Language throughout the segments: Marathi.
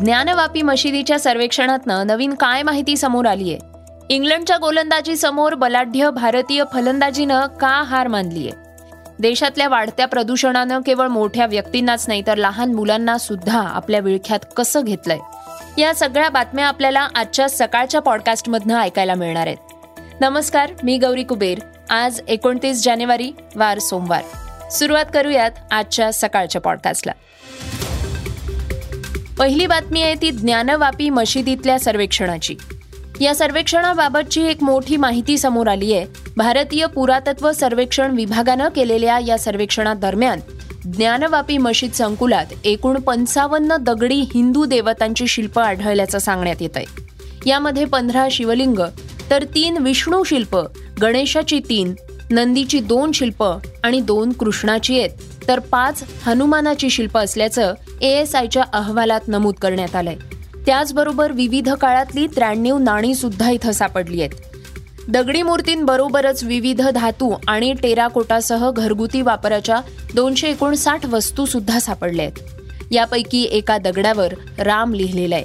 ज्ञानवापी मशिदीच्या सर्वेक्षणातनं नवीन काय माहिती समोर आलीये? इंग्लंडच्या गोलंदाजी समोर बलाढ्य भारतीय फलंदाजीनं का हार मानलीय? देशातल्या वाढत्या प्रदूषणानं केवळ मोठ्या व्यक्तींनाच नाही तर लहान मुलांना सुद्धा आपल्या विळख्यात कसं घेतलंय? या सगळ्या बातम्या आपल्याला आजच्या सकाळच्या पॉडकास्टमधनं ऐकायला मिळणार आहेत. नमस्कार मी गौरी कुबेर. आज एकोणतीस जानेवारी वार सोमवार. सुरुवात करूयात आजच्या सकाळच्या पॉडकास्टला. पहिली बातमी आहे ती ज्ञानवापी मशिदीतल्या सर्वेक्षणाची. या सर्वेक्षणाबाबतची एक मोठी माहिती समोर आली आहे. भारतीय पुरातत्व सर्वेक्षण विभागानं केलेल्या या सर्वेक्षणादरम्यान ज्ञानवापी मशीद संकुलात एकूण पंचावन्न दगडी हिंदू देवतांची शिल्प आढळल्याचं सांगण्यात येत आहे यामध्ये पंधरा शिवलिंग तर तीन विष्णू शिल्प गणेशाची तीन नंदीची दोन शिल्प आणि दोन कृष्णाची आहेत. तर पाच हनुमानाची शिल्प असल्याचं एएसआयच्या अहवालात नमूद करण्यात आलंय. त्याचबरोबर विविध काळातली त्र्याण्णव नाणी सुद्धा इथं सापडली आहेत. दगडी मूर्तींबरोबरच विविध धातू आणि टेराकोटासह घरगुती वापराच्या दोनशे एकोणसाठ वस्तू सुद्धा सापडल्या आहेत. यापैकी एका दगडावर राम लिहिलेलं आहे.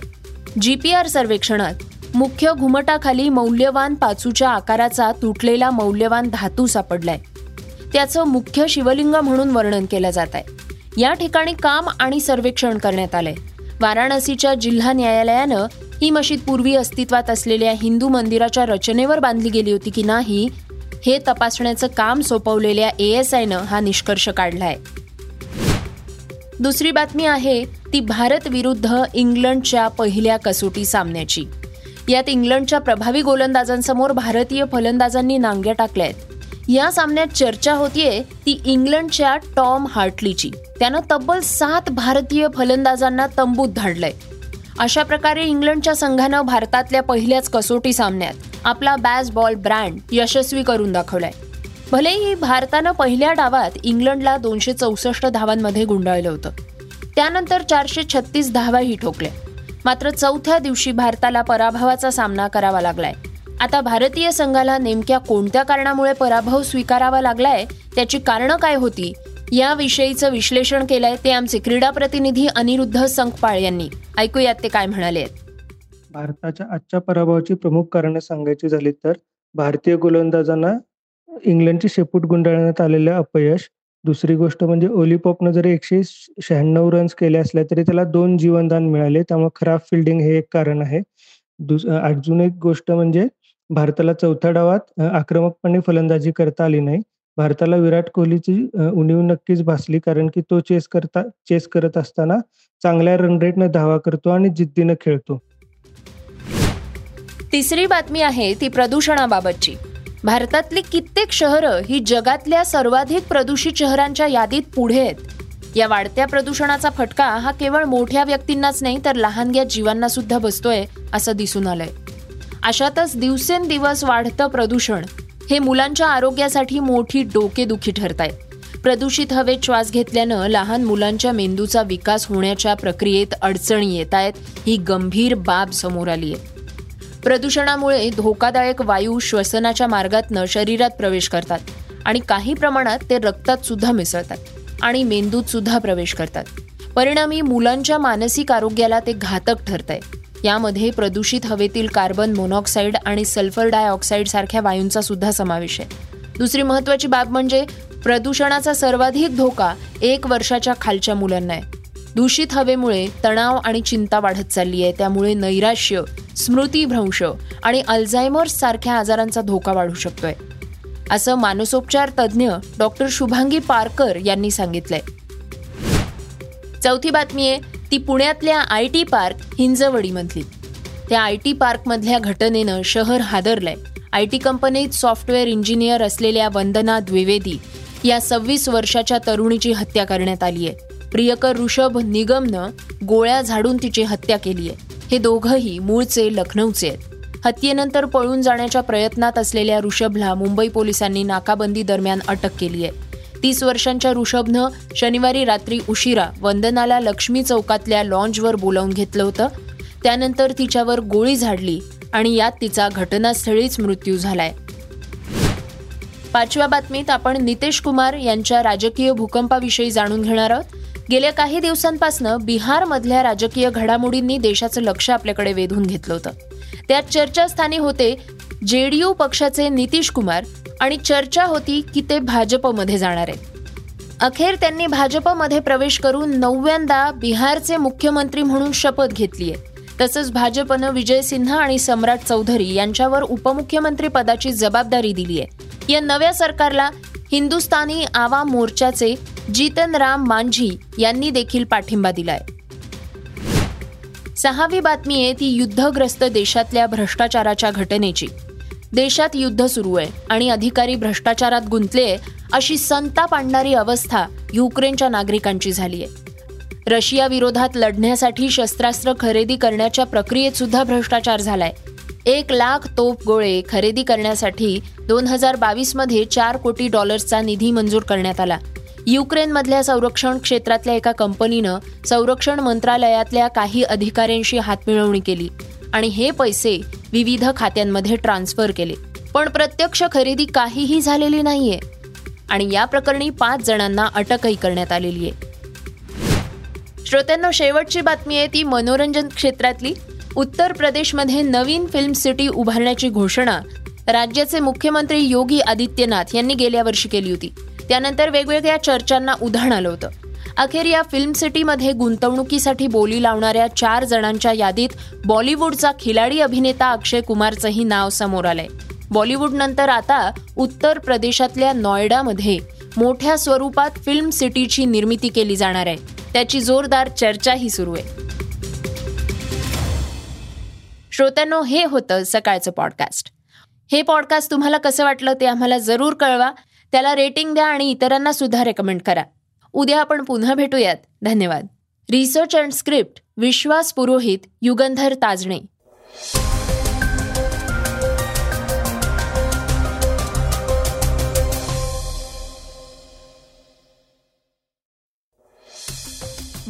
जी पी आर सर्वेक्षणात मुख्य घुमटाखाली मौल्यवान पाचूच्या आकाराचा तुटलेला मौल्यवान धातू सापडलाय. त्याचं मुख्य शिवलिंग म्हणून वर्णन केलं जात आहे. या ठिकाणी काम आणि सर्वेक्षण करण्यात आलंय. वाराणसीच्या जिल्हा न्यायालयानं ही मशीद पूर्वी अस्तित्वात असलेल्या हिंदू मंदिराच्या रचनेवर बांधली गेली होती की नाही हे तपासण्याचं काम सोपवलेल्या ए एस आयनं हा निष्कर्ष काढलाय. दुसरी बातमी आहे ती भारत विरुद्ध इंग्लंडच्या पहिल्या कसोटी सामन्याची. यात इंग्लंडच्या प्रभावी गोलंदाजांसमोर भारतीय फलंदाजांनी नांग्या टाकल्या आहेत या सामन्यात चर्चा होतीये ती इंग्लंडच्या टॉम हार्टलीची. त्यानं तब्बल सात भारतीय फलंदाजांना तंबूत धाडलंय. अशा प्रकारे इंग्लंडच्या संघानं भारतातल्या पहिल्याच कसोटी सामन्यात आपला बॅस बॉल ब्रँड यशस्वी करून दाखवलाय. भलेही भारतानं पहिल्या डावात इंग्लंडला दोनशे चौसष्ट धावांमध्ये गुंडाळलं होतं. त्यानंतर चारशे छत्तीस धावाही ठोकल्या. मात्र चौथ्या दिवशी भारताला पराभवाचा सामना करावा लागलाय. आता भारतीय संघाला नेमक्या कोणत्या कारणामुळे पराभव स्वीकारावा लागलाय त्याची कारणं काय होती याविषयीचं विश्लेषण केलंय ते आमचे क्रीडा प्रतिनिधी अनिरुद्ध संकपाळ यांनी. ऐकूयात ते काय म्हणाले भारताच्या आजच्या पराभवाची प्रमुख कारणं सांगायची झाली तर भारतीय गोलंदाजांना इंग्लंडची शेपूट गुंडाळण्यात आलेलं अपयश दुसरी गोष्ट म्हणजे ओलिपॉपनं जरी एकशे शहाण्णव रन्स केले असले तरी त्याला दोन जीवनदान मिळाले त्यामुळे खराब फिल्डिंग हे एक कारण आहे. दुस अजून एक गोष्ट म्हणजे भारताला चौथ्या डावात आक्रमकपणे फलंदाजी करता आली नाही. भारताला विराट कोहलीची उणीव नक्कीच भासली कारण की तो चेस करता चेस करत असताना चांगल्या रन रेटनं धावा करतो आणि जिद्दीनं खेळतो. तिसरी बातमी आहे ती प्रदूषणाबाबतची. भारतातली कित्येक शहरं ही जगातल्या सर्वाधिक प्रदूषित शहरांच्या यादीत पुढे आहेत. या वाढत्या प्रदूषणाचा फटका हा केवळ मोठ्या व्यक्तींनाच नाही तर लहानग्या जीवांना सुद्धा बसतोय असं दिसून आलंय. अशातच दिवसेंदिवस वाढतं प्रदूषण. हे मुलांच्या आरोग्यासाठी मोठी डोकेदुखी ठरत आहे प्रदूषित हवेत श्वास घेतल्यानं लहान मुलांच्या मेंदूचा विकास होण्याच्या प्रक्रियेत अडचणी येत आहेत ही गंभीर बाब समोर आली आहे प्रदूषणामुळे धोकादायक वायू श्वसनाच्या मार्गातनं शरीरात प्रवेश करतात आणि काही प्रमाणात ते रक्तात सुद्धा मिसळतात आणि मेंदूत सुद्धा प्रवेश करतात. परिणामी मुलांच्या मानसिक आरोग्याला ते घातक ठरत आहे यामध्ये प्रदूषित हवेतील कार्बन मोनॉक्साईड आणि सल्फर डायऑक्साईड सारख्या वायूंचा सुद्धा समावेश आहे. दुसरी महत्वाची बाब म्हणजे प्रदूषणाचा सर्वाधिक धोका एक वर्षाच्या खालच्या मुलांना आहे. दूषित हवेमुळे तणाव आणि चिंता वाढत चालली आहे. त्यामुळे नैराश्य स्मृतीभ्रंश आणि अल्झायमर्स सारख्या आजारांचा धोका वाढू शकतोय. असं मानसोपचार तज्ज्ञ डॉक्टर शुभांगी पारकर यांनी सांगितलंय. चौथी बातमी आहे ती पुण्यातल्या आय टी पार्क हिंजवडीमधली. त्या आय टी पार्कमधल्या घटनेनं शहर हादरलंय. आय टी कंपनीत सॉफ्टवेअर इंजिनियर असलेल्या वंदना द्विवेदी या सव्वीस वर्षाच्या तरुणीची हत्या करण्यात आली आहे प्रियकर ऋषभ निगमनं गोळ्या झाडून तिची हत्या केली आहे हे दोघंही मूळचे लखनौचे आहेत. हत्येनंतर पळून जाण्याच्या प्रयत्नात असलेल्या ऋषभला मुंबई पोलिसांनी नाकाबंदी दरम्यान अटक केली आहे तीस वर्षांच्या ऋषभनं शनिवारी रात्री उशिरा वंदनाला लक्ष्मी चौकातल्या लॉन्जवर बोलावून घेतलं होतं. त्यानंतर तिच्यावर गोळी झाडली आणि यात तिचा घटनास्थळीच मृत्यू झालाय. पाचव्या बातमीत आपण नितेश कुमार यांच्या राजकीय भूकंपाविषयी जाणून घेणार आहोत. गेल्या काही दिवसांपासून बिहारमधल्या राजकीय घडामोडींनी देशाचं लक्ष आपल्याकडे वेधून घेतलं होतं. त्यात चर्चास्थानी होते जेडीयू पक्षाचे नितीश कुमार आणि चर्चा होती की ते भाजपमध्ये जाणार आहेत. अखेर त्यांनी भाजपमध्ये प्रवेश करून नवव्यांदा बिहारचे मुख्यमंत्री म्हणून शपथ घेतली आहे. तसंच भाजपनं विजय सिन्हा आणि सम्राट चौधरी यांच्यावर उपमुख्यमंत्री पदाची जबाबदारी दिली आहे. या नव्या सरकारला हिंदुस्थानी आवा मोर्चाचे जितन राम मांझी यांनी देखील पाठिंबा दिलाय. सहावी बातमी आहे ती युद्धग्रस्त देशातल्या भ्रष्टाचाराच्या घटनेची. देशात युद्ध सुरू आहे आणि अधिकारी भ्रष्टाचारात गुंतले अशी संताप आणणारी अवस्था युक्रेनच्या नागरिकांची झाली आहे. रशिया विरोधात लढण्यासाठी शस्त्रास्त्र खरेदी करण्याच्या प्रक्रियेत सुद्धा भ्रष्टाचार झालाय. एक लाख तोफ गोळे खरेदी करण्यासाठी दोन हजार बावीसमध्ये चार कोटी डॉलर्सचा निधी मंजूर करण्यात आला. युक्रेनमधल्या संरक्षण क्षेत्रातल्या एका कंपनीनं संरक्षण मंत्रालयातल्या काही अधिकाऱ्यांशी हातमिळवणी केली आणि हे पैसे विविध खात्यांमध्ये ट्रान्सफर केले. पण प्रत्यक्ष खरेदी काहीही झालेली नाहीये आणि या प्रकरणी पाच जणांना अटकही करण्यात आलेली आहे. श्रोत्यांना शेवटची बातमी आहे ती मनोरंजन क्षेत्रातली. उत्तर प्रदेशमध्ये नवीन फिल्म सिटी उभारण्याची घोषणा राज्याचे मुख्यमंत्री योगी आदित्यनाथ यांनी गेल्या वर्षी केली होती. त्यानंतर वेगवेगळ्या चर्चांना उधाण आलं होतं. अखेर या फिल्म सिटीमध्ये गुंतवणुकीसाठी बोली लावणाऱ्या चार जणांच्या यादीत बॉलिवूडचा खिलाडी अभिनेता अक्षय कुमारचंही नाव समोर आलंय. बॉलिवूडनंतर आता उत्तर प्रदेशातल्या नॉयडामध्ये मोठ्या स्वरूपात फिल्म सिटीची निर्मिती केली जाणार आहे. त्याची जोरदार चर्चाही सुरू आहे. श्रोत्यांनो हे होतं सकाळचं पॉडकास्ट. हे पॉडकास्ट तुम्हाला कसं वाटलं ते आम्हाला जरूर कळवा. त्याला रेटिंग द्या आणि इतरांना सुद्धा रेकमेंड करा. उद्या आपण पुन्हा भेटूयात. धन्यवाद. Research and script Vishwas Purohit Yugandhar Tajane.